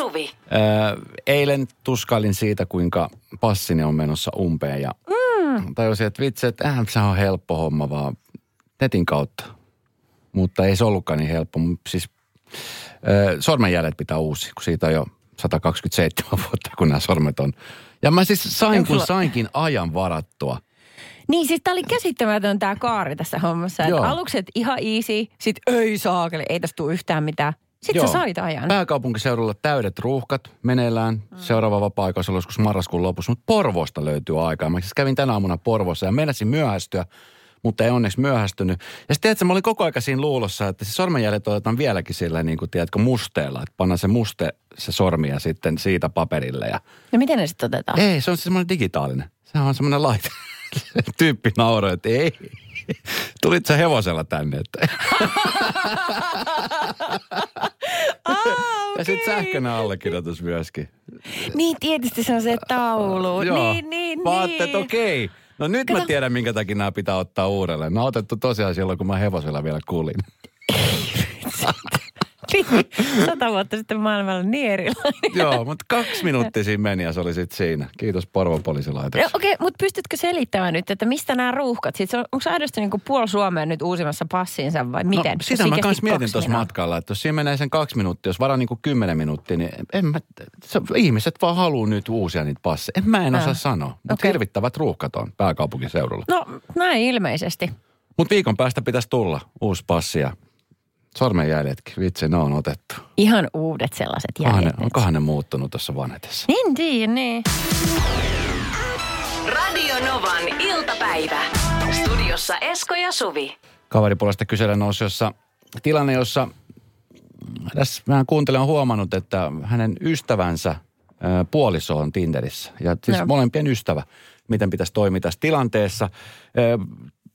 Suvi. Öö, eilen tuskailin siitä, kuinka passini on menossa umpeen ja mm. tajusin, että vitsi, että eihän se on helppo homma vaan netin kautta. Mutta ei se ollutkaan niin helppo. Siis öö, sormenjäljet pitää uusi, kun siitä on jo 127 vuotta, kun nämä sormet on. Ja mä siis sain, kun sainkin ajan varattua. Niin siis tää oli käsittämätön tää kaari tässä hommassa. Että aluksi et ihan easy, sit ei saakeli, ei tästä tule yhtään mitään. Sitten sä sait ajan. Pääkaupunkiseudulla täydet ruuhkat meneillään. Mm. Seuraava vapaa-aika olisi joskus marraskuun lopussa, mutta Porvoosta löytyy aikaa. Mä siis kävin tänä aamuna Porvoossa ja meinasin myöhästyä, mutta ei onneksi myöhästynyt. Ja sitten tiedätkö, mä olin koko aika siinä luulossa, että se sormenjäljet otetaan vieläkin sillä niin kuin, tiedätkö, musteella. Että pannaan se muste, se sormi ja sitten siitä paperille. Ja... No miten ne sitten otetaan? Ei, se on semmoinen digitaalinen. Se on semmoinen laite. Tyyppi nauroi, että ei. Tulit sä hevosella tänne, että Ah, Ja sitten sähköinen allekirjoitus myöskin. Niin tietysti se on se taulu. Joo. Niin, niin, Mä niin. okei. No nyt mä Kato. tiedän, minkä takia nämä pitää ottaa uudelleen. Mä oon otettu tosiaan silloin, kun mä hevosella vielä kuulin. Sata vuotta sitten maailmalla niin erilainen. Joo, mutta kaksi minuuttia siinä meni ja se oli sitten siinä. Kiitos Porvon No. Okei, okay, mutta pystytkö selittämään nyt, että mistä nämä ruuhkat? Siis on, onko aidosti niin puoli Suomea nyt uusimassa passinsa vai miten? No, sitä mä kesti mietin tuossa matkalla, että jos siinä menee sen kaksi minuuttia, jos varaa niin kuin kymmenen minuuttia, niin en mä, se, ihmiset vaan haluaa nyt uusia niitä passeja. En mä en osaa Ah, sanoa, mutta okei. hirvittävät ruuhkat on pääkaupunkiseudulla. No näin ilmeisesti. Mutta viikon päästä pitäisi tulla uusi passi ja sormenjäljetkin. Vitsi, ne on otettu. Ihan uudet sellaiset Onkohan ne, jäljet. onkohan ne muuttunut tuossa vanhetessa? Niin, niin, niin. Radio Novan iltapäivä. Studiossa Esko ja Suvi. Kaveripuolesta kyselen osiossa tilanne, jossa tässä vähän kuuntelen on huomannut, että hänen ystävänsä puoliso on Tinderissä. Ja siis Joo. molempien ystävä, miten pitäisi toimia tässä tilanteessa.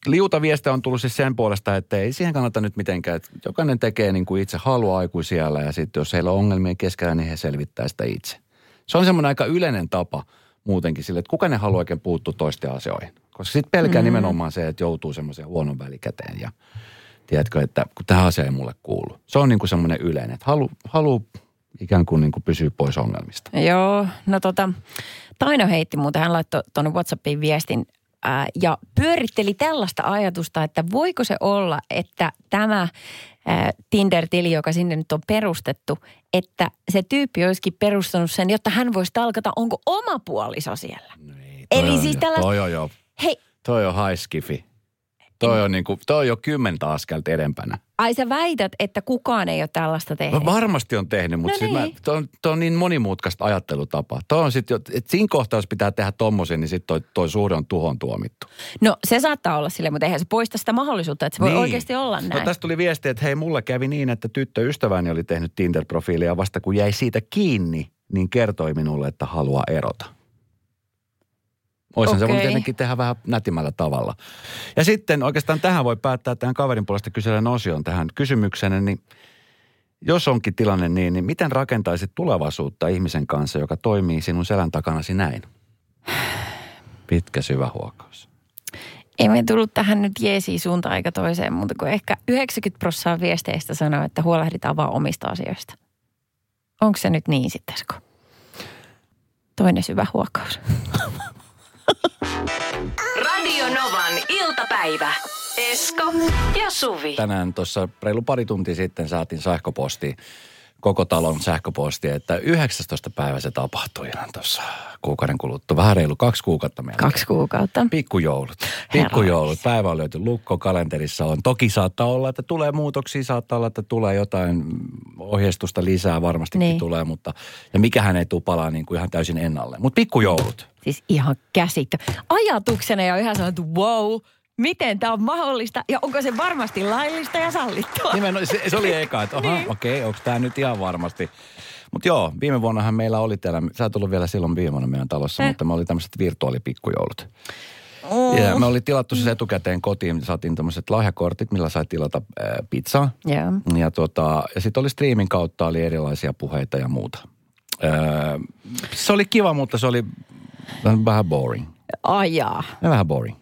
Liuta viestejä on tullut siis sen puolesta, että ei siihen kannata nyt mitenkään. Että jokainen tekee niin kuin itse haluaa aikuisiellä ja sitten jos heillä on ongelmia keskellä, niin he selvittää sitä itse. Se on semmoinen aika yleinen tapa muutenkin sille, että kuka ne haluaa oikein puuttua toisten asioihin. Koska sitten pelkää mm. nimenomaan se, että joutuu semmoiseen huonon välikäteen ja tiedätkö, että kun tähän asia ei mulle kuulu. Se on niin kuin semmoinen yleinen, että halu, halu ikään kuin, niin kuin pysyä pois ongelmista. Joo, no tota, Taino heitti muuten, hän laittoi tuonne Whatsappiin viestin ää, ja pyöritteli tällaista ajatusta, että voiko se olla, että tämä ää, Tinder-tili, joka sinne nyt on perustettu, että se tyyppi olisikin perustanut sen, jotta hän voisi talkata, onko oma puoliso siellä. Ei, Eli on siis jo- tällaista- Toi on jo, Hei, toi on high skifi. Toi on, niin kuin, toi on jo kymmentä askelta edempänä. ai sä väität, että kukaan ei ole tällaista tehnyt? No varmasti on tehnyt, mutta No no siis niin. mä, toi, on, toi on niin monimutkaista ajattelutapaa. Toi on sit, jo- että siinä kohtaa, jos pitää tehdä tommosia, niin sitten toi, toi suhde on tuhon tuomittu. No se saattaa olla sille, mutta eihän se poista sitä mahdollisuutta, että se voi Niin. oikeasti olla näin. No tästä tuli viesti, että hei, mulle kävi niin, että tyttöystäväni oli tehnyt Tinder-profiilia vasta kun jäi siitä kiinni, niin kertoi minulle, että haluaa erota. Oishan se Okei. voinut tietenkin tehdä vähän nätimällä tavalla. Ja sitten oikeastaan tähän voi päättää tähän kaverin puolesta kyselen osion tähän kysymykseen, niin jos onkin tilanne niin, niin miten rakentaisit tulevaisuutta ihmisen kanssa, joka toimii sinun selän takanasi näin? Pitkä syvä huokaus. Ei me tullut tähän nyt jeesiin suuntaan eikä toiseen, mutta kun ehkä 90 prosenttia viesteistä sanoo, että huolehditaan vaan omista asioista. Onko se nyt niin sitten? Toinen syvä huokaus. Radio Novan iltapäivä. Esko ja Suvi. tänään tuossa reilu pari tuntia sitten saatiin sähköposti, koko talon sähköposti, että 19. päivä se tapahtui ihan tuossa kuukauden kuluttua. Vähän reilu kaksi kuukautta meillä. Kaksi kuukautta. Pikkujoulut. Pikkujoulut. Päivä on löyty lukko, kalenterissa on. Toki saattaa olla, että tulee muutoksia, saattaa olla, että tulee jotain ohjeistusta lisää, varmastikin Niin. niin. tulee, mutta ja mikähän ei tule palaa niin kuin ihan täysin ennalle. Mutta pikkujoulut. Siis ihan käsittä. Ajatuksena ja ihan sanottu, wow, miten tämä on mahdollista ja onko se varmasti laillista ja sallittua? Nimenomaan, se, se oli eka, että aha, Niin. okei, onko tämä nyt ihan varmasti. Mutta joo, viime vuonnahan meillä oli täällä, sä et ollut vielä silloin viime vuonna meidän talossa, Eh. mutta me oli tämmöiset virtuaalipikkujoulut. Mm. Ja me oli tilattu siis etukäteen kotiin, saatiin tämmöiset lahjakortit, millä sai tilata äh, pizzaa. Joo. Ja, tota, ja sitten oli streamin kautta oli erilaisia puheita ja muuta. Öö, se oli kiva, mutta se oli vähän boring. Ajaa. Ja vähän boring.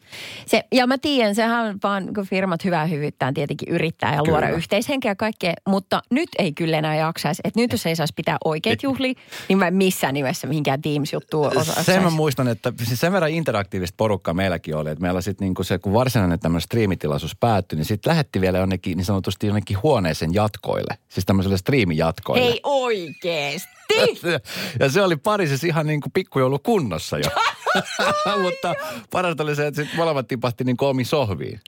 Se, ja mä tiedän, sehän on vaan kun firmat hyvää hyvyyttään tietenkin yrittää ja luoda Kyllä. yhteishenkeä ja kaikkea, mutta nyt ei kyllä enää jaksaisi. Että nyt jos ei saisi pitää oikeat juhli, niin mä missään nimessä mihinkään Teams-juttuun osa- Sen mä osaisi. muistan, että siis sen verran interaktiivista porukkaa meilläkin oli, että meillä sitten niinku se, kun varsinainen tämmöinen striimitilaisuus päättyi, niin sitten lähetti vielä jonnekin niin sanotusti jonnekin huoneeseen jatkoille. Siis tämmöiselle striimijatkoille. Ei oikeesti. Ja se oli Pariisissa ihan niin kuin pikkujoulukunnossa jo. Mutta parasta oli se, että sitten molemmat tipahti niin omiin sohviin.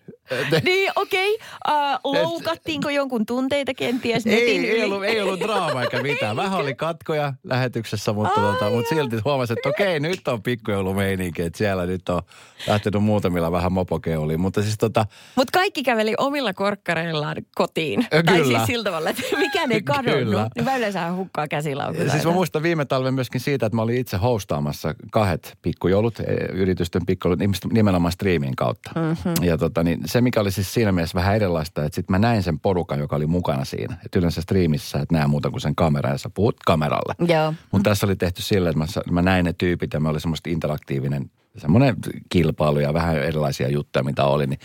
Niin, okei. Okay. Uh, loukattiinko jonkun tunteita kenties netin Ei, yli? ei, ollut, ei ollut draama eikä mitään. Vähän oli katkoja lähetyksessä, mutta, tota, mutta silti huomasi, että okei, nyt on pikkujoulumeininki, että siellä nyt on lähtenyt muutamilla vähän mopokeuliin. Mutta siis tota, Mutta kaikki käveli omilla korkkareillaan kotiin. Ö, Tai kyllä. siis sillä tavalla, että mikään ei Kyllä. kadonnut. Niin mä yleensä hukkaa käsilaukuta. Siis mä muistan viime talven myöskin siitä, että mä olin itse hostaamassa kahdet pikkujoulut, eh, yritysten pikkujoulut nimenomaan striimin kautta. Mm-hmm. Ja tota, niin se, mikä oli siis siinä mielessä vähän erilaista, että sitten mä näin sen porukan, joka oli mukana siinä. Että yleensä striimissä et näe muuta kuin sen kameran ja sä puhut kameralle. Joo. Mutta tässä oli tehty sillä, että mä, mä näin ne tyypit ja me oli semmoista interaktiivinen semmoinen kilpailu ja vähän erilaisia juttuja, mitä oli. Niin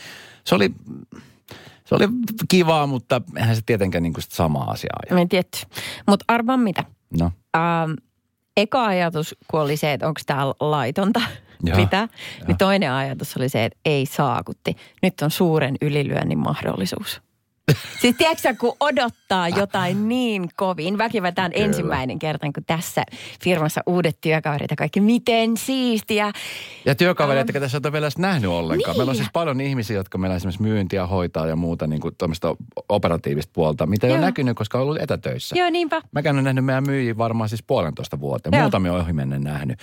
se oli, se oli kivaa, mutta eihän se tietenkään niin kuin sit sama asia. Mä en tiedä. Mutta arvaa mitä. No. Ähm, eka ajatus, kun oli se, että onko tämä laitonta Joo. pitää, niin toinen ajatus oli se, että ei saakutti. Nyt on suuren ylilyönnin mahdollisuus. Siis tiedätkö kun odottaa jotain niin kovin. Väkivätään Kyllä. ensimmäinen kerta, kun tässä firmassa uudet työkaverit ja kaikki. Miten siistiä. Ja työkavereita, um, tässä ei ole vielä edes nähnyt ollenkaan. Niin. Meillä on siis paljon ihmisiä, jotka meillä esimerkiksi myyntiä hoitaa ja muuta niin kuin operatiivista puolta, mitä ei ole Joo. näkynyt, koska on ollut etätöissä. Joo, niinpä. Mäkään olen nähnyt meidän myyjiä varmaan siis puolentoista vuotta. Joo. Muutamia on ohimennen nähnyt.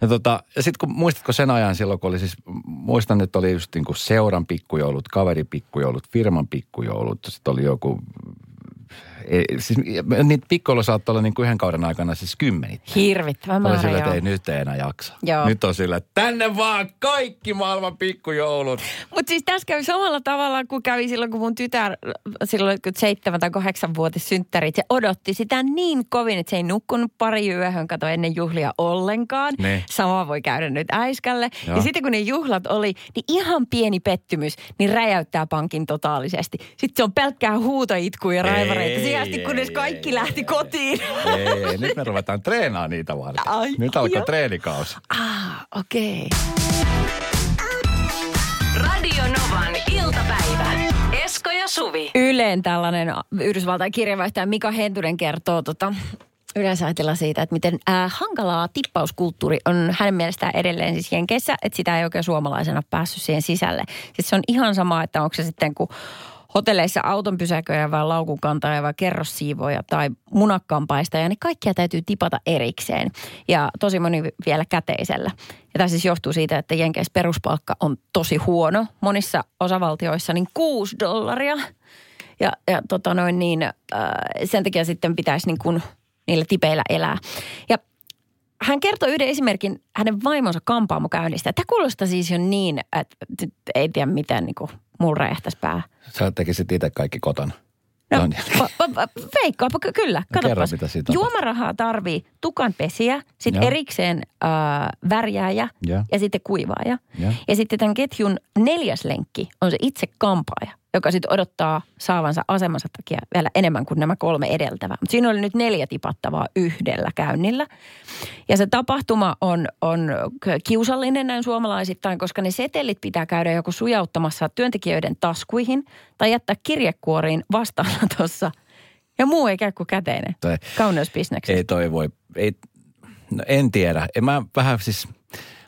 Ja, tota, ja sitten kun muistatko sen ajan silloin, kun oli siis, muistan, että oli just niin kuin seuran pikkujoulut, kaverippikkujoulut, firman pikkujoulut, sitten oli joku, siis niitä pikkujouluja saattoi olla niin kuin yhden kauden aikana siis kymmenit. Hirvittävä Oli määrä, sillä, että ei nyt ei enää jaksa. Joo. Nyt on sillä, että tänne vaan kaikki maailman pikkujoulut. Mutta siis tässä kävi samalla tavalla kuin kävi silloin, kun mun tytär, silloin kun seitsemän tai kahdeksan vuotis synttärit, se odotti sitä niin kovin, että se ei nukkunut pari yöhön, kato ennen juhlia ollenkaan. Ne. Sama voi käydä nyt äiskälle. Joo. Ja sitten kun ne juhlat oli, niin ihan pieni pettymys, niin räjäyttää pankin totaalisesti. Sitten se on pelkkää huutoitkua ja raivareita. Siihen asti, kunnes ei, kaikki ei, lähti ei. kotiin. Ei, ei, nyt me ruvetaan treenaamaan niitä varten. Ai, nyt alkaa joo. treenikausi. ah, okei. Okay. Radio Novan iltapäivä. Esko ja Suvi. Yleen tällainen Yhdysvaltain kirjavaihtaja Mika Hentunen kertoo tota, yleensä ajatella siitä, että miten äh, hankalaa tippauskulttuuri on hänen mielestään edelleen siis Jenkeissä, että sitä ei oikein suomalaisena päässyt siihen sisälle. Siis se on ihan sama, että onko se sitten kun hotelleissa auton pysäköjä vai laukunkantaja vai kerrossiivoja tai munakkaanpaistaja, niin kaikkia täytyy tipata erikseen. Ja tosi moni vielä käteisellä. Ja tämä siis johtuu siitä, että Jenkeissä peruspalkka on tosi huono. Monissa osavaltioissa niin 6 dollaria. Ja, ja tota noin niin, äh, sen takia sitten pitäisi niin kuin niillä tipeillä elää. Ja hän kertoi yhden esimerkin hänen vaimonsa kampaamokäynnistä. Tämä kuulostaa siis jo niin, että ei tiedä miten niin kuin mulla räjähtäisi pää. Sä tekisit itse kaikki kotona. No, veikkaapa, ky- kyllä. kerro, Katsopas. mitä siitä. Juomarahaa tarvii tukanpesiä, sitten erikseen äh, värjääjä Joo. ja sitten kuivaaja. Joo. Ja sitten tämän ketjun neljäs lenkki on se itse kampaaja, joka sitten odottaa saavansa asemansa takia vielä enemmän kuin nämä kolme edeltävää. Mutta siinä oli nyt neljä tipattavaa yhdellä käynnillä. Ja se tapahtuma on, on kiusallinen näin suomalaisittain, koska ne setelit pitää käydä joko sujauttamassa työntekijöiden taskuihin tai jättää kirjekuoriin vastaanotossa. Ja muu ei käy kuin käteinen. Kauneusbisneksessä. Ei toi voi, ei, no en tiedä. En mä vähän siis,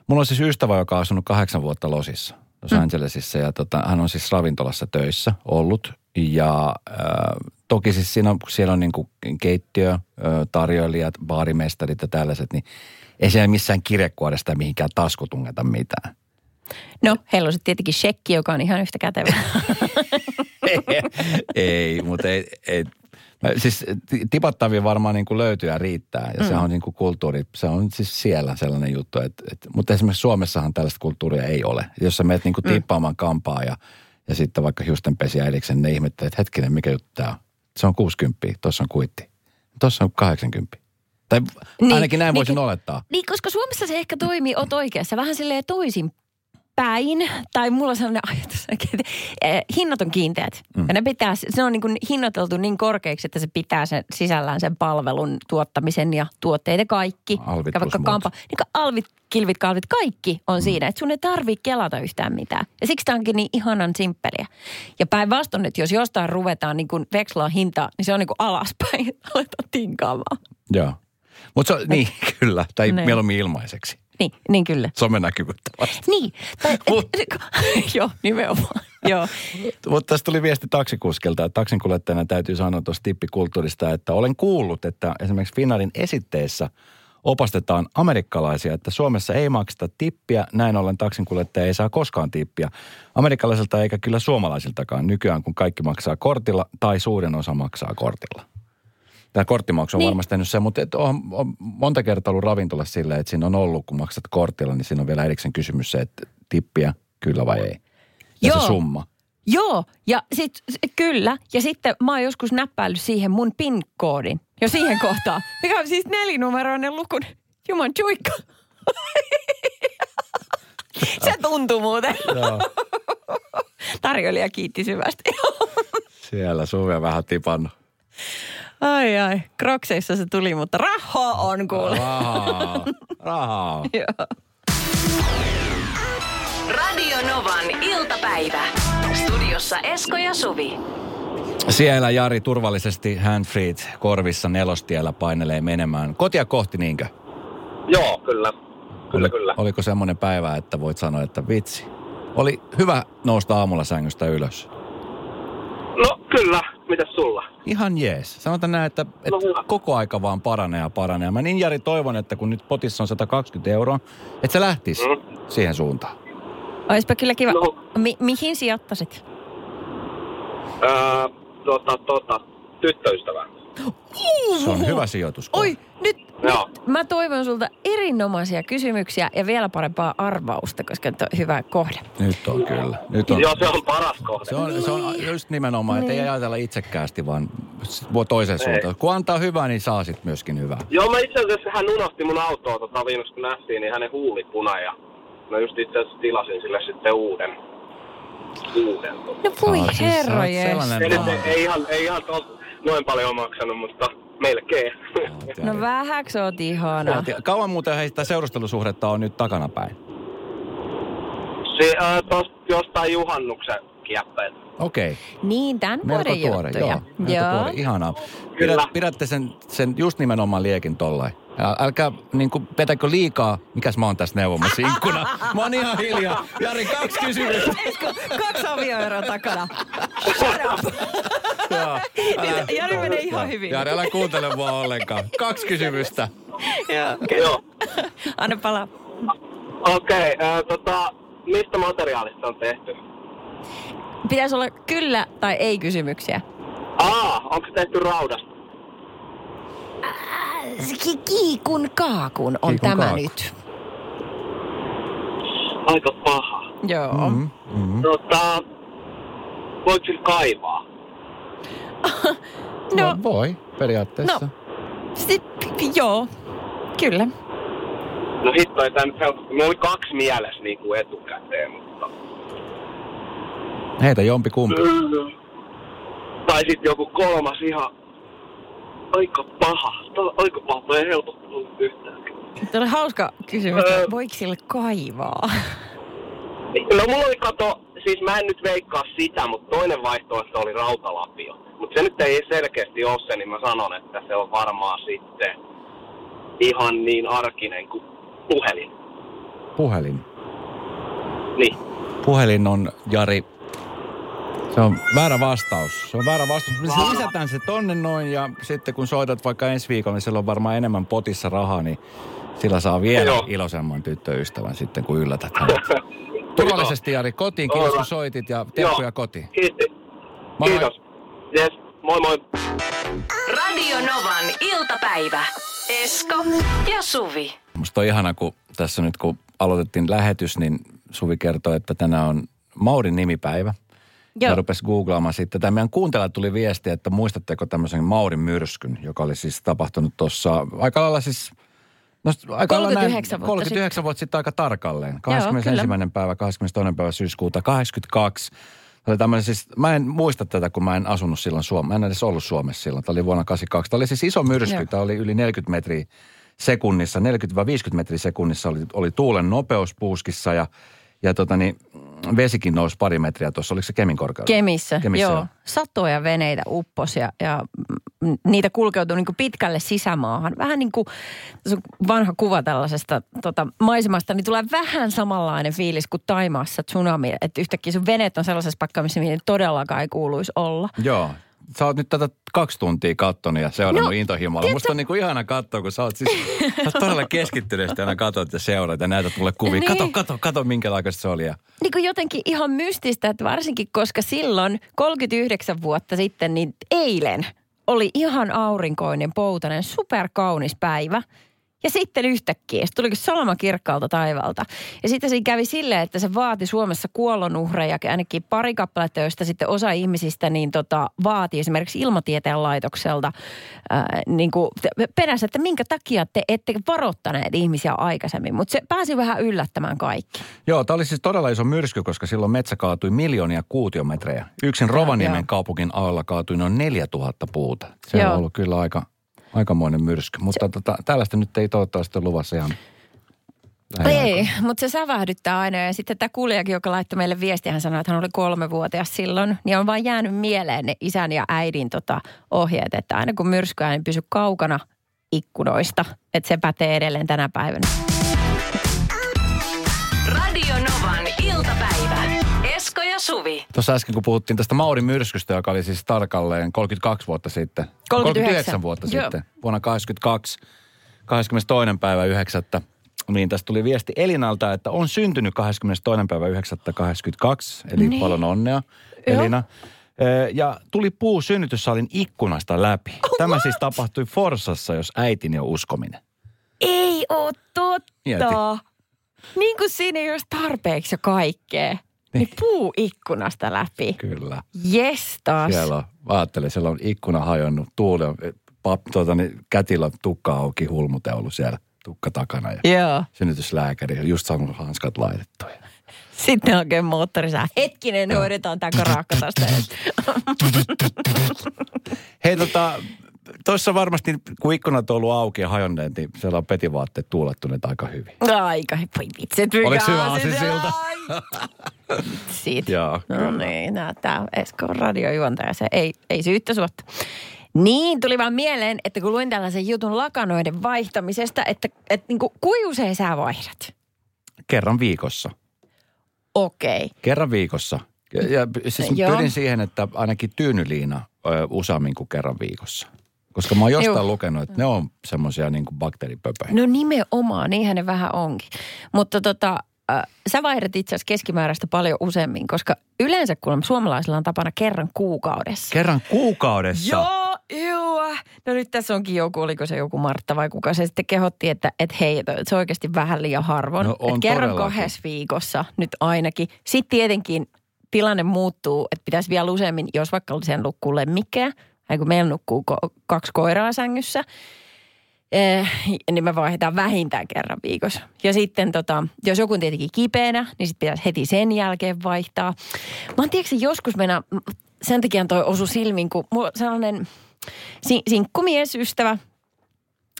mulla on siis ystävä, joka on asunut kahdeksan vuotta Losissa, Los Angelesissa. Ja tota, hän on siis ravintolassa töissä ollut. Ja äh, toki siis siinä on, siellä on niin kuin keittiö, äh, tarjoilijat, baarimestarit ja tällaiset, niin ei siellä missään kirjekuoresta mihinkään taskutungeta mitään. No, heillä on sitten tietenkin shekki, joka on ihan yhtä kätevä. ei, mutta ei, ei. Siis ti- tipattavia varmaan niin kuin löytyy ja riittää. Ja mm. se on niin kuin kulttuuri, se on siis siellä sellainen juttu. Että, että, mutta esimerkiksi Suomessahan tällaista kulttuuria ei ole. Jos sä menet niin kuin tippaamaan kampaa ja, ja sitten vaikka hiustenpesiä erikseen, ne ihmettelee, että hetkinen, mikä juttu tämä on. Se on 60, tuossa on kuitti. Tuossa on 80. Tai Niin, ainakin näin niin- voisin olettaa. Niin, koska Suomessa se ehkä toimii, oot oikeassa, vähän silleen toisin päin. Tai mulla on sellainen ajatus, että eh, hinnat on kiinteät. Mm. Ja ne pitää, se on niin kuin hinnoiteltu niin korkeaksi, että se pitää sen sisällään sen palvelun tuottamisen ja tuotteiden kaikki. Alvit ja muut. kampa, niin alvit, kilvit, kalvit, kaikki on mm. siinä. Että sun ei tarvii kelata yhtään mitään. Ja siksi tämä onkin niin ihanan simppeliä. Ja päinvastoin, että jos jostain ruvetaan niin kuin vekslaa hintaa, niin se on niin kuin alaspäin. Aletaan tinkaamaan. Joo. Mutta niin, kyllä. Tai Niin. mieluummin ilmaiseksi. Niin, niin kyllä. Somenäkyvyyttä vasta. Niin. Tai, Mut- joo, nimenomaan. joo. Mutta tässä tuli viesti taksikuskilta, että taksinkuljettajana täytyy sanoa tuosta tippikulttuurista, että olen kuullut, että esimerkiksi Finnarin esitteessä opastetaan amerikkalaisia, että Suomessa ei makseta tippiä, näin ollen taksinkuljettaja ei saa koskaan tippiä. Amerikkalaisilta eikä kyllä suomalaisiltakaan nykyään, kun kaikki maksaa kortilla tai suurin osa maksaa kortilla. Tämä korttimaksu on niin. Varmasti tehnyt se, mutta et on, on monta kertaa ollut ravintola silleen, että siinä on ollut, kun maksat kortilla, niin siinä on vielä erikseen kysymys se, että tippiä kyllä vai ei. Ja Joo. se summa. Joo, ja sit, kyllä. Ja sitten mä oon joskus näppäillyt siihen mun PIN-koodin. Jo siihen kohtaan. Mikä on siis nelinumeroinen luku. Juman chuikka. Se tuntuu muuten. Joo. Tarjoilija kiitti syvästi. Siellä Suvi on vähän tipannut. Ai ai, krokseissa se tuli, mutta rahaa on kuule. Rahaa. Rahaa. Joo. Radio Novan iltapäivä. Studiossa Esko ja Suvi. Siellä Jari turvallisesti handfreed korvissa nelostiellä painelee menemään. Kotia kohti niinkö? Joo, kyllä. Kyllä, Oli- kyllä. Oliko semmoinen päivä, että voit sanoa, että vitsi. Oli hyvä nousta aamulla sängystä ylös. No kyllä, mitäs sulla? Ihan jees. Sanotaan näin, että, että No hyvä. koko aika vaan paranee ja paranee. Mä niin Jari toivon, että kun nyt potissa on 120 euroa, että se lähtisi Mm. siihen suuntaan. Oispa kyllä kiva. No. Mi- mihin sijoittaisit? Öö, tota, tota, tyttöystävä. Se on hyvä sijoitus. Oi, nyt, Joo. nyt mä toivon sulta erinomaisia kysymyksiä ja vielä parempaa arvausta, koska tuo on hyvä kohde. Nyt on kyllä. Nyt on. Joo, se on paras kohde. Se on, se on just nimenomaan, että ei Niin. ajatella itsekkäästi, vaan voi toiseen Ei. suuntaan. Kun antaa hyvää, niin saa sit myöskin hyvää. Joo, mä itse asiassa hän unohti mun autoa tota, viimeksi kun nähtiin, niin hänen huuli puna ja mä just itse asiassa tilasin sille sitten uuden. Uuden. tota. No voi siis herra jees. sellainen- Ei, nyt, ei, ei, ihan, ei ihan tol, noin paljon maksanut, mutta melkein. No vähäks oot ihana. Kauan muuten heistä seurustelusuhdetta on nyt takanapäin. Se, äh, tos, jostain juhannuksen kieppeet. Okei. Niin, tämän Melko vuoden joo. juttuja. Melko tuore, ihanaa. Kyllä. Pidät, pidätte sen, sen just nimenomaan liekin tollain. Ja älkää niin kuin, petäkö liikaa, mikäs mä oon tässä neuvomassa inkkuna. Mä oon ihan hiljaa. Jari, kaksi kysymystä. Esko, kaksi avioeroa takana. Shut up. Joo. Älä- Jari menee ihan hyvin. Jari, älä kuuntele mua ollenkaan. Kaksi kysymystä. Joo, Joo. Anna palaa. Okei, okay, äh, tota, mistä materiaalista on tehty? Pitäisi olla kyllä tai ei kysymyksiä. Aa, onko se tehty raudasta? Ki- Kiikun kaakun on Kiikun tämä kaakun. nyt. Aika paha. Joo. Mm, mm. Tota, voiko sillä kaivaa? No, No, voi, periaatteessa. No. sit, joo, kyllä. No hitto, ei tää nyt helposti. Mulla oli kaksi mielessä niin kuin etukäteen, mutta... Heitä jompi kumpi. Tai sitten joku kolmas ihan... Aika paha. Tää on aika paha, toi ei helpottanut yhtään. Tämä oli hauska kysymys. Öö. Voiko sille kaivaa? No mulla oli kato, siis mä en nyt veikkaa sitä, mutta toinen vaihtoehto oli rautalapio. Mutta se nyt ei selkeästi ole se, niin mä sanon, että se on varmaan sitten ihan niin arkinen kuin puhelin. Puhelin. Niin. Puhelin on, Jari, se on väärä vastaus. Se on väärä vastaus. Me lisätään se tonne noin ja sitten kun soitat vaikka ensi viikolla, niin siellä on varmaan enemmän potissa rahaa, niin sillä saa vielä Joo. iloisemman tyttöystävän sitten, kun yllätät hänet. Turvallisesti Jari kotiin, kiitos kun soitit ja terkkuja kotiin. Kiitos. Moi moi. Kiitos. Yes, moi moi. Radio Novan iltapäivä. Esko ja Suvi. Musta on ihana, kun tässä nyt kun aloitettiin lähetys, niin Suvi kertoi, että tänään on Maurin nimipäivä. Joo. Ja rupesi googlaamaan sitten. Tämä meidän kuuntelija tuli viesti, että muistatteko tämmöisen Maurin myrskyn, joka oli siis tapahtunut tuossa aika lailla siis... No, aika lailla 39 vuotta 39 vuotta sitten aika tarkalleen. 21. kyllä. päivä, 22. päivä syyskuuta, 82. Tämä oli tämmöinen siis, mä en muista tätä, kun mä en asunut silloin Suomessa. Mä en edes ollut Suomessa silloin. Tämä oli vuonna 82. Tämä oli siis iso myrsky. Joo. Tämä oli yli 40 metriä sekunnissa, 40-50 metriä sekunnissa oli, oli tuulen nopeus puuskissa ja, ja tota niin, vesikin nousi pari metriä tuossa. Oliko se Kemin korkeudella? Kemissä, Kemissä, joo. joo. Satoja veneitä upposi ja, ja niitä kulkeutui niin pitkälle sisämaahan. Vähän niin kuin vanha kuva tällaisesta tota, maisemasta, niin tulee vähän samanlainen fiilis kuin Taimaassa tsunami. Että yhtäkkiä sun veneet on sellaisessa paikkaa, missä niiden todellakaan ei kuuluisi olla. Joo. Sä oot nyt tätä kaksi tuntia kattonut ja seurannut No, intohimolla. tiedätkö- Musta on niinku ihana katsoa, kun sä oot siis sä oot todella keskittyneesti aina katot ja seuraat ja näytät mulle kuvia. Niin. Kato, kato, kato minkälaista se oli. Ja niin kuin jotenkin ihan mystistä, että varsinkin koska silloin 39 vuotta sitten, niin eilen oli ihan aurinkoinen, poutainen, superkaunis päivä. Ja sitten yhtäkkiä, se tulikin salama kirkkaalta taivalta. Ja sitten siinä kävi silleen, että se vaati Suomessa kuolonuhreja, ainakin pari kappaletta, joista sitten osa ihmisistä niin tota, vaati esimerkiksi ilmatieteen laitokselta ää, niin kuin penässä, että minkä takia te ette varoittaneet ihmisiä aikaisemmin. Mutta se pääsi vähän yllättämään kaikki. Joo, tämä oli siis todella iso myrsky, koska silloin metsä kaatui miljoonia kuutiometrejä. Yksin Rovaniemen joo. kaupungin alla kaatui noin 4000 puuta. Se Joo. on ollut kyllä aika, aikamoinen myrsky. Mutta tota, tällaista nyt ei toivottavasti ole luvassa ihan. Ei, mutta se sävähdyttää aina. Ja sitten tämä kuulijakin, joka laittoi meille viestiä, hän sanoi, että hän oli kolmevuotias silloin. Niin on vaan jäänyt mieleen ne isän ja äidin tota, ohjeet, että aina kun myrskyä, niin pysy kaukana ikkunoista. Että se pätee edelleen tänä päivänä. Radio Suvi. Tuossa äsken, kun puhuttiin tästä Maurin myrskystä, joka oli siis tarkalleen 32 vuotta sitten. 39. vuotta Joo. sitten. Vuonna 22, 22. päivä 9. Niin tästä tuli viesti Elinalta, että on syntynyt 22. päivä 9. 22. Eli Niin. paljon onnea, Joo. Elina. Ö, Ja tuli puu synnytyssalin ikkunasta läpi. Oh, Tämä siis tapahtui Forsassa, jos äitini on uskominen. Ei oo totta. Mieti. Niin kuin siinä ei olisi tarpeeksi jo kaikkea. Niin, niin puu ikkunasta läpi. Kyllä. Jes taas. Siellä on, ajattelin, siellä on ikkuna hajonnut, tuuli on, pap, tuota, niin, kätilö tukka auki, hulmute ollut siellä tukka takana ja Joo. synnytyslääkäri on just saanut hanskat laitettua. Sitten oikein moottorisää. Hetkinen, hoidetaan tämä karakka tästä. Hei tota, tuossa varmasti, kun ikkunat on ollut auki ja hajonneet, niin siellä on petivaatteet tuulettuneet aika hyvin. Aika, voi vitsit. mikä Oliko hyvä asia on? Siitä. Joo, No niin, näyttää Esko on radiojuontaja, se ei, ei syyttä suotta. Niin, tuli vaan mieleen, että kun luin tällaisen jutun lakanoiden vaihtamisesta, että, että niin kuin, usein sä vaihdat? Kerran viikossa. Okei. Kerran viikossa. Ja, ja siis Joo. pyrin siihen, että ainakin tyynyliina ö, useammin kuin kerran viikossa. Koska mä oon jostain Joo. lukenut, että ne on semmoisia niin kuin bakteeripöpöjä. No nimenomaan, niinhän ne vähän onkin. Mutta tota, äh, sä vaihdat itse asiassa keskimääräistä paljon useammin, koska yleensä kuulemma suomalaisilla on tapana kerran kuukaudessa. Kerran kuukaudessa? Joo, joo. No nyt tässä onkin joku, oliko se joku Martta vai kuka se sitten kehotti, että, että hei, että se on oikeasti vähän liian harvoin. No on että kerran kahdessa viikossa nyt ainakin. Sitten tietenkin tilanne muuttuu, että pitäisi vielä useammin, jos vaikka sen nukkuu lemmikkejä, tai kun meillä nukkuu ko- kaksi koiraa sängyssä, eh, niin me vaihdetaan vähintään kerran viikossa. Ja sitten tota, jos joku on tietenkin kipeänä, niin sitten pitäisi heti sen jälkeen vaihtaa. Mä oon joskus mennä, sen takia toi osu silmiin, kun mulla sellainen si- sinkkumiesystävä,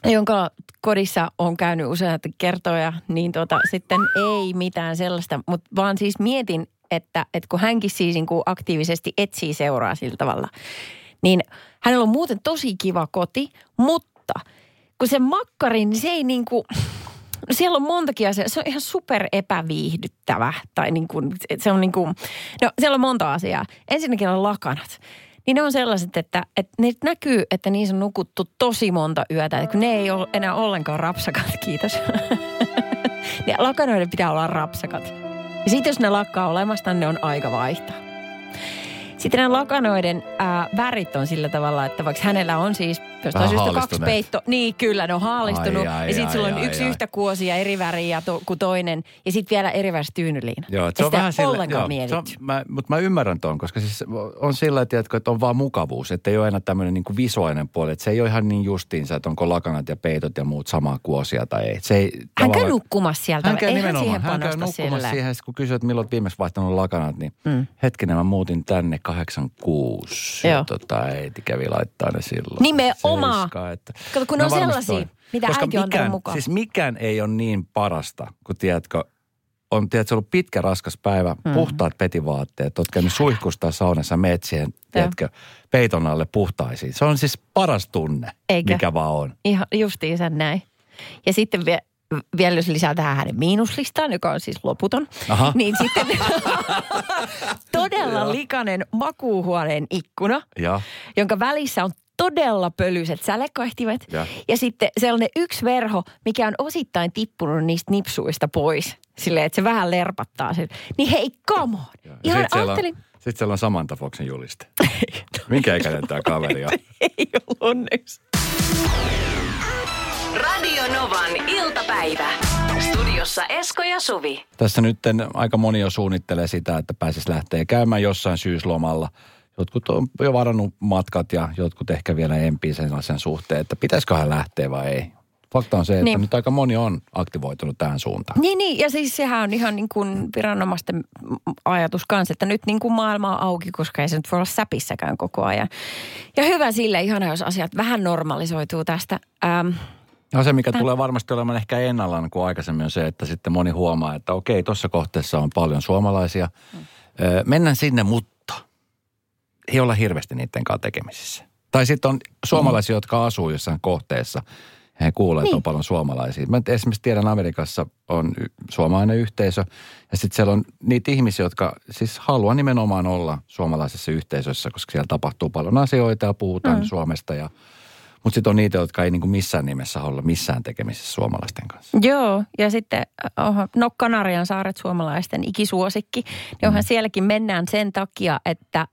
jonka kodissa on käynyt useita kertoja, niin tota, sitten ei mitään sellaista, mutta vaan siis mietin, että, että kun hänkin siis niin kuin aktiivisesti etsii seuraa sillä tavalla, niin hänellä on muuten tosi kiva koti, mutta kun se makkari, niin se ei niin kuin, no siellä on montakin asiaa. Se on ihan super epäviihdyttävä. Tai niin kuin, se on niin kuin, no siellä on monta asiaa. Ensinnäkin on lakanat. Niin ne on sellaiset, että, että ne näkyy, että niissä on nukuttu tosi monta yötä. Että kun ne ei ole enää ollenkaan rapsakat, kiitos. ne lakanoiden pitää olla rapsakat. Ja sitten jos ne lakkaa olemasta, ne on aika vaihtaa. Sitten nämä lakanoiden ää, värit on sillä tavalla, että vaikka hänellä on siis jostain syystä kaksi peitto, niin kyllä ne on haalistunut. Ai, ai, ja sitten sulla on ai, yksi ai. yhtä kuosia eri väriä to, kuin toinen. Ja sitten vielä eri väristä tyynyliina. Joo, se on vähän sillä, joo, se on, mä, mutta mä ymmärrän ton, koska siis on sillä tiedätkö, että on vaan mukavuus, että ei ole enää tämmöinen niin visuaalinen puoli, että se ei ole ihan niin justiinsa, että onko lakanat ja peitot ja muut samaa kuosia tai ei. Se ei Hän käy nukkumassa sieltä. Hän käy Eihän nimenomaan, hän käy nukkumassa siihen, kun kysyt, että milloin viimeksi vaihtanut lakanat, niin mm. hetkinen, mä muutin tänne 86. Joo. Ja tota, äiti kävi laittaa ne silloin. Nimenomaan. Seiska, että, Kato, kun ne on sellaisia, toi. mitä Koska äiti on mikään, mukaan. Siis mikään ei ole niin parasta, kun tiedätkö, on tiedätkö, ollut pitkä raskas päivä, Mm. puhtaat petivaatteet, oot käynyt suihkustaa saunassa metsien, tiedätkö, peiton alle puhtaisiin. Se on siis paras tunne, Eikä. mikä vaan on. Ihan justiinsa näin. Ja sitten vie, vielä jos lisää tähän hänen miinuslistaan, joka on siis loputon, Aha. niin sitten todella likainen makuuhuoneen ikkuna, Ja, jonka välissä on todella pölyiset sälekoihtimet. Ja. ja sitten sellainen yksi verho, mikä on osittain tippunut niistä nipsuista pois. Silleen, että se vähän lerpattaa sen. Niin hei, come on. ja Ihan sit siellä, ajattelin, on, sit siellä on Samantha Foxin juliste. Minkä ikäinen tämä kaveri on? ei ollut onneksi. Radio Novan iltapäivä. Studiossa Esko ja Suvi. Tässä nyt aika moni jo suunnittelee sitä, että pääsisi lähteä käymään jossain syyslomalla. Jotkut on jo varannut matkat ja jotkut ehkä vielä empii sellaisen suhteen, että pitäisiköhän lähteä vai ei. Fakta on se, että Niin. nyt aika moni on aktivoitunut tähän suuntaan. Niin, niin, ja siis sehän on ihan niin kuin viranomaisten ajatus kanssa, että nyt niin kuin maailma on auki, koska ei se nyt voi olla säpissäkään koko ajan. Ja hyvä sille, ihana jos asiat vähän normalisoituu tästä. Ähm, No se, mikä tulee varmasti olemaan ehkä ennallaan kuin aikaisemmin on se, että sitten moni huomaa, että okei, tuossa kohteessa on paljon suomalaisia. Ö, Mennään sinne, mutta ei olla hirveästi niiden kanssa tekemisissä. Tai sitten on suomalaisia, jotka asuu jossain kohteessa. He kuulee, että on Niin. paljon suomalaisia. Mä esimerkiksi tiedän, Amerikassa on suomalainen yhteisö. Ja sitten siellä on niitä ihmisiä, jotka siis haluaa nimenomaan olla suomalaisessa yhteisössä, koska siellä tapahtuu paljon asioita ja puhutaan mm. Suomesta. Ja, mutta sitten on niitä, jotka ei niinku missään nimessä olla missään tekemisissä suomalaisten kanssa. joo, ja sitten oho, no Kanarian saaret suomalaisten ikisuosikki, niin onhan sielläkin mennään sen takia, että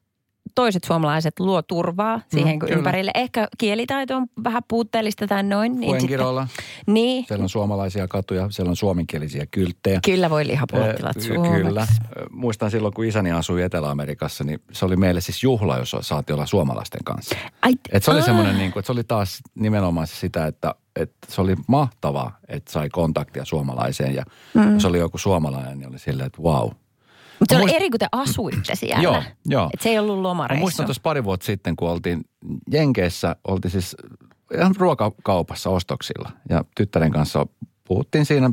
toiset suomalaiset luo turvaa siihen Mm, kyllä. ympärille. Ehkä kielitaito on vähän puutteellista tai noin. Niin, sitten, Fuengirolla, niin siellä on suomalaisia katuja, siellä on suomenkielisiä kylttejä. kyllä voi lihapulottilat Ö, suomeksi. Kyllä. Ö, Muistan silloin, kun isäni asui Etelä-Amerikassa, niin se oli meille siis juhla, jos saatiin olla suomalaisten kanssa. Ai, Et se oli semmoinen, niin kuin, että se oli taas nimenomaan se sitä, että, että se oli mahtavaa, että sai kontaktia suomalaiseen. Ja mm. jos oli joku suomalainen, niin oli silleen, että wow. Mutta se Mä oli muist- eri, kun te asuitte siellä. Joo, joo. Et se ei ollut Mä lomareissu. muistan tuossa pari vuotta sitten, kun oltiin Jenkeissä, oltiin siis ihan ruokakaupassa ostoksilla. Ja tyttären kanssa puhuttiin siinä,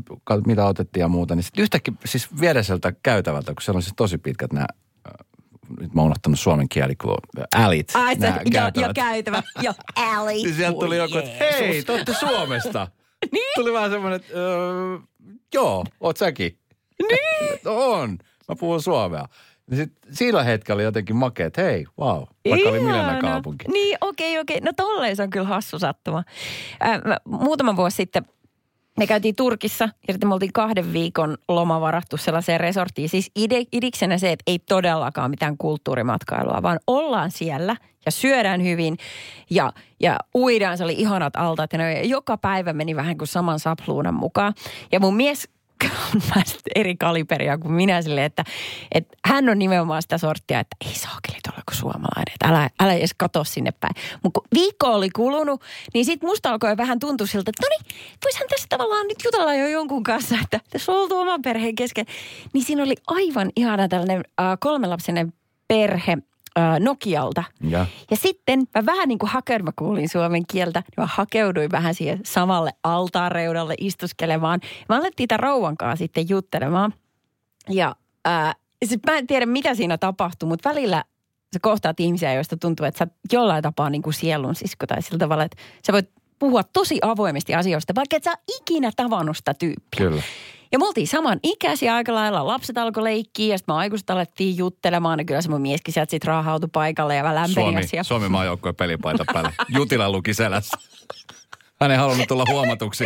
mitä otettiin ja muuta. Niin sitten yhtäkkiä siis viereiseltä käytävältä, kun siellä on siis tosi pitkät nämä, äh, nyt mä oon unohtanut suomen kieli, kun älit. Ai, se, jo, jo käytävät. käytävä. Jo, alley. Niin sieltä tuli Voi joku, että hei, te olette Suomesta. niin? Tuli vähän semmoinen, että öö, joo, oot säkin. Niin? on, mä puhun suomea. Niin sit siinä hetkellä oli jotenkin makea, että hei, wow, vaikka oli Milena Ihana. kaupunki. Niin, okei, okei. No tolleen se on kyllä hassu sattuma. Äh, mä, muutama vuosi sitten me käytiin Turkissa ja sitten me oltiin kahden viikon loma varattu sellaiseen resorttiin. Siis ide, idiksenä se, että ei todellakaan mitään kulttuurimatkailua, vaan ollaan siellä ja syödään hyvin ja, ja uidaan. Se oli ihanat altaat ja joka päivä meni vähän kuin saman sapluunan mukaan. Ja mun mies eri kaliberia kuin minä sille, että, että hän on nimenomaan sitä sorttia, että ei saakeli tuolla kuin suomalainen, että älä, älä edes katso sinne päin. Mutta kun viikko oli kulunut, niin sitten musta alkoi vähän tuntua siltä, että no niin, voisihan tässä tavallaan nyt jutella jo jonkun kanssa, että tässä on oltu oman perheen kesken. Niin siinä oli aivan ihana tällainen äh, kolmelapsinen perhe Nokialta. Ja. Ja sitten mä vähän niin kuin hakeudun, mä kuulin suomen kieltä, niin mä hakeuduin vähän siihen samalle altaan reunalle istuskelemaan. Mä alettiin tämän rouvan kanssa sitten juttelemaan. Ja ää, sit mä en tiedä, mitä siinä tapahtuu, mutta välillä sä kohtaat ihmisiä, joista tuntuu, että sä jollain tapaa niin kuin sielun sisko tai sillä tavalla, että sä voit puhua tosi avoimesti asioista, vaikka et sä ikinä tavannut sitä tyyppiä. Kyllä. Ja me oltiin saman ikäisiä aika lailla. Lapset alkoi leikkiä ja sitten me aikuiset alettiin juttelemaan. Ja kyllä se mun mieskin sieltä sitten raahautui paikalle ja vähän lämpeni Suomi, asia. Suomi maajoukkojen pelipaita päälle. Jutila luki selässä. Hän ei halunnut tulla huomatuksi.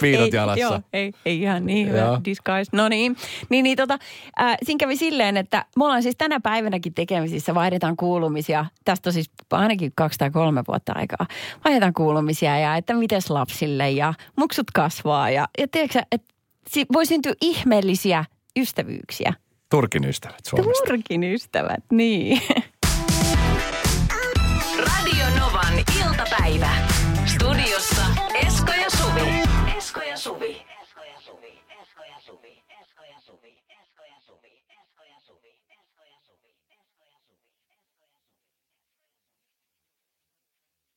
Piitot ei, jalassa. Joo, ei, ei ihan niin hyvä Joo. disguise. No niin, niin, niin tota, äh, siinä kävi silleen, että me ollaan siis tänä päivänäkin tekemisissä, vaihdetaan kuulumisia. Tästä on siis ainakin kaksi tai kolme vuotta aikaa. Vaihdetaan kuulumisia ja että mites lapsille ja muksut kasvaa. Ja, ja tiedätkö, että si- voi syntyä ihmeellisiä ystävyyksiä. Turkin ystävät Suomesta. Turkin ystävät, niin. subir.